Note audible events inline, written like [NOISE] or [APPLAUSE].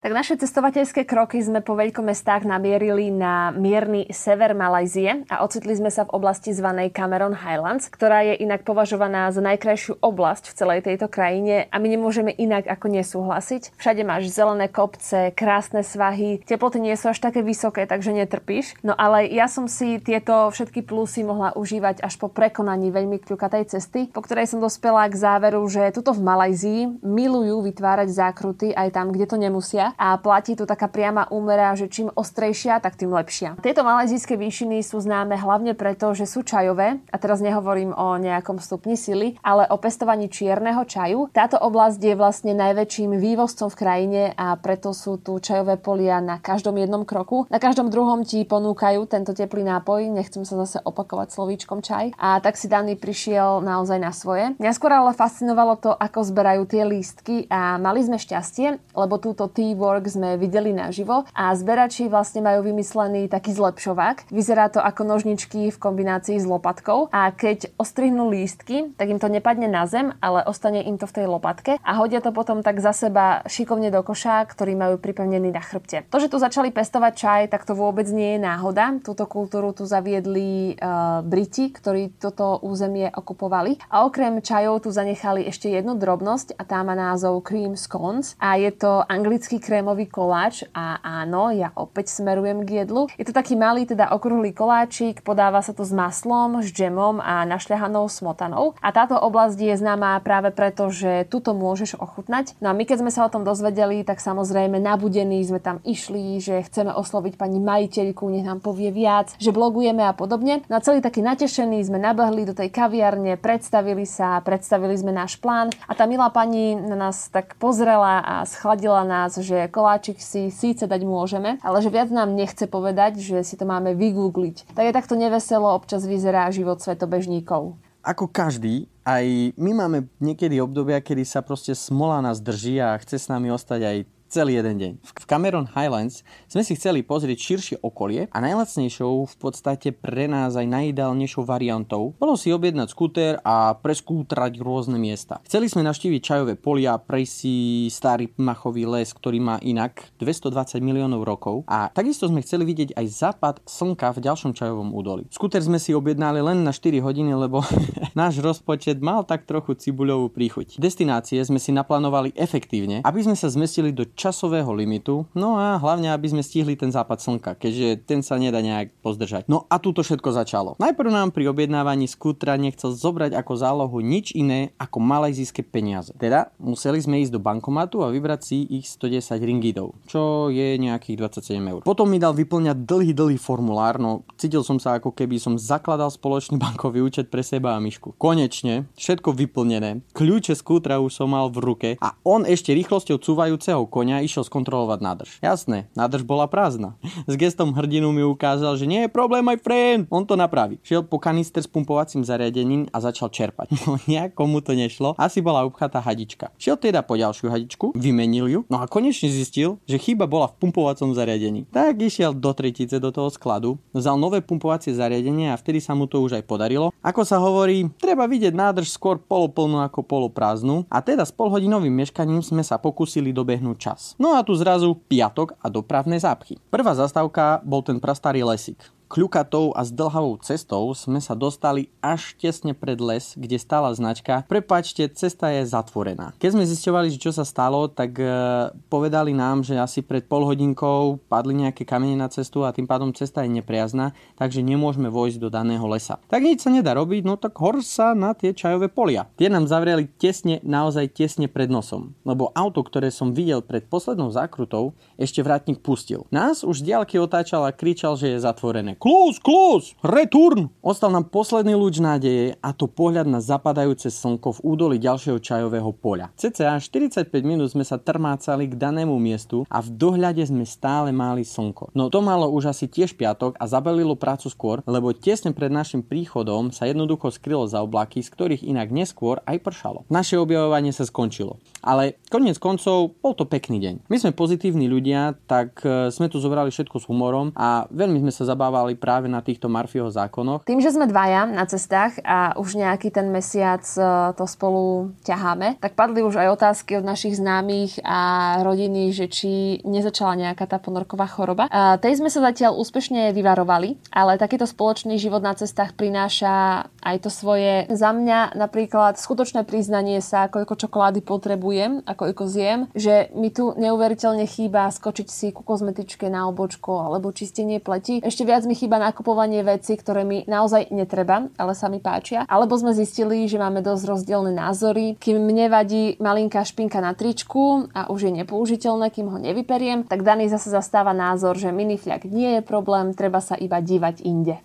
Tak naše cestovateľské kroky sme po veľkomestách namierili na mierny sever Malajzie a ocitli sme sa v oblasti zvanej Cameron Highlands, ktorá je inak považovaná za najkrajšiu oblasť v celej tejto krajine a my nemôžeme inak ako nesúhlasiť. Všade máš zelené kopce, krásne svahy, teploty nie sú až také vysoké, takže netrpíš. No ale ja som si tieto všetky plusy mohla užívať až po prekonaní veľmi kľukatej cesty, po ktorej som dospela k záveru, že tuto v Malajzii milujú vytvárať zákruty aj tam, kde to nemusia a platí tu taká priama úmera, že čím ostrejšia, tak tým lepšia. Tieto malajzijské výšiny sú známe hlavne preto, že sú čajové a teraz nehovorím o nejakom stupni sily, ale o pestovaní čierneho čaju. Táto oblasť je vlastne najväčším vývozcom v krajine a preto sú tu čajové polia na každom jednom kroku. Na každom druhom ti ponúkajú tento teplý nápoj, nechcem sa zase opakovať slovíčkom čaj. A tak si Dany prišiel naozaj na svoje. Mňa skôr ale fascinovalo to, ako zberajú tie lístky a mali sme šťastie, lebo túto tea Work sme videli naživo a zberači vlastne majú vymyslený taký zlepšovák. Vyzerá to ako nožničky v kombinácii s lopatkou a keď ostrihnú lístky, tak im to nepadne na zem, ale ostane im to v tej lopatke a hodia to potom tak za seba šikovne do koša, ktorý majú pripevnený na chrbte. To, že tu začali pestovať čaj, tak to vôbec nie je náhoda. Túto kultúru tu zaviedli uh, Briti, ktorí toto územie okupovali. A okrem čajov tu zanechali ešte jednu drobnosť a tá má názov cream scones a je to anglický krémový koláč a áno, ja opäť smerujem k jedlu. Je to taký malý, teda okrúhly koláčik, podáva sa to s maslom, s džemom a našľahanou smotanou. A táto oblasť je známa práve preto, že tuto môžeš ochutnať. No a my keď sme sa o tom dozvedeli, tak samozrejme nabudení sme tam išli, že chceme osloviť pani majiteľku, nech nám povie viac, že blogujeme a podobne. No a celý taký natešený sme nabehli do tej kaviarne, predstavili sa, predstavili sme náš plán a tá milá pani na nás tak pozrela a schladila nás, že koláčik si síce dať môžeme, ale že viac nám nechce povedať, že si to máme vygoogliť. Tak je takto neveselo občas vyzerá život svetobežníkov. Ako každý, aj my máme niekedy obdobia, kedy sa proste smola nás drží a chce s nami ostať aj celý jeden deň. V Cameron Highlands sme si chceli pozrieť širšie okolie a najlacnejšou v podstate pre nás aj najideálnejšou variantou bolo si objednať skúter a preskútrať rôzne miesta. Chceli sme navštíviť čajové polia, prejsť si starý machový les, ktorý má inak 220 miliónov rokov a takisto sme chceli vidieť aj západ slnka v ďalšom čajovom údolí. Skúter sme si objednali len na 4 hodiny, lebo [LAUGHS] náš rozpočet mal tak trochu cibuľovú príchuť. Destinácie sme si naplánovali efektívne, aby sme sa zmestili do časového limitu, no a hlavne, aby sme stihli ten západ slnka, keďže ten sa nedá nejak pozdržať. No a tu to všetko začalo. Najprv nám pri objednávaní skútra nechcel zobrať ako zálohu nič iné ako malajzijské peniaze. Teda museli sme ísť do bankomatu a vybrať si ich 110 ringidov, čo je nejakých 27 eur. Potom mi dal vyplňať dlhý, dlhý formulár, no cítil som sa ako keby som zakladal spoločný [LAUGHS] bankový účet pre seba a myšku. Konečne, všetko vyplnené, kľúče skútra už som mal v ruke a on ešte rýchlosťou cúvajúceho konia konia išiel skontrolovať nádrž. Jasné, nádrž bola prázdna. S gestom hrdinu mi ukázal, že nie je problém, my friend, on to napraví. Šiel po kanister s pumpovacím zariadením a začal čerpať. [LAUGHS] No nejakomu to nešlo, asi bola upchatá hadička. Šiel teda po ďalšiu hadičku, vymenil ju, no a konečne zistil, že chyba bola v pumpovacom zariadení. Tak išiel do tretice do toho skladu, vzal nové pumpovacie zariadenie a vtedy sa mu to už aj podarilo. Ako sa hovorí, treba vidieť nádrž skôr poloplnú ako poloprázdnu a teda s polhodinovým meškaním sme sa pokúsili dobehnúť čas No a tu zrazu piatok a dopravné zápchy. Prvá zastávka bol ten prastarý lesík kľukatou a zdlhavou cestou sme sa dostali až tesne pred les, kde stála značka Prepačte, cesta je zatvorená. Keď sme zisťovali, čo sa stalo, tak e, povedali nám, že asi pred pol hodinkou padli nejaké kamene na cestu a tým pádom cesta je nepriazná, takže nemôžeme vojsť do daného lesa. Tak nič sa nedá robiť, no tak hor sa na tie čajové polia. Tie nám zavreli tesne, naozaj tesne pred nosom, lebo auto, ktoré som videl pred poslednou zákrutou, ešte vrátnik pustil. Nás už z diaľky otáčal a kričal, že je zatvorené. Klus, klus, return! Ostal nám posledný lúč nádeje a to pohľad na zapadajúce slnko v údoli ďalšieho čajového poľa. CCA 45 minút sme sa trmácali k danému miestu a v dohľade sme stále mali slnko. No to malo už asi tiež piatok a zabelilo prácu skôr, lebo tesne pred našim príchodom sa jednoducho skrylo za oblaky, z ktorých inak neskôr aj pršalo. Naše objavovanie sa skončilo. Ale koniec koncov, bol to pekný deň. My sme pozitívni ľudia, tak e, sme tu zobrali všetko s humorom a veľmi sme sa zabávali práve na týchto Marfieho zákonoch. Tým, že sme dvaja na cestách a už nejaký ten mesiac e, to spolu ťaháme, tak padli už aj otázky od našich známych a rodiny, že či nezačala nejaká tá ponorková choroba. A tej sme sa zatiaľ úspešne vyvarovali, ale takýto spoločný život na cestách prináša aj to svoje za mňa napríklad skutočné priznanie sa, koľko čokolády potrebujem a koľko zjem, že mi tu neuveriteľne chýba skočiť si ku kozmetičke na obočko alebo čistenie pleti. Ešte viac mi chýba nakupovanie veci, ktoré mi naozaj netreba, ale sa mi páčia. Alebo sme zistili, že máme dosť rozdielne názory. Kým mne vadí malinká špinka na tričku a už je nepoužiteľné, kým ho nevyperiem, tak daný zase zastáva názor, že minifľak nie je problém, treba sa iba dívať inde.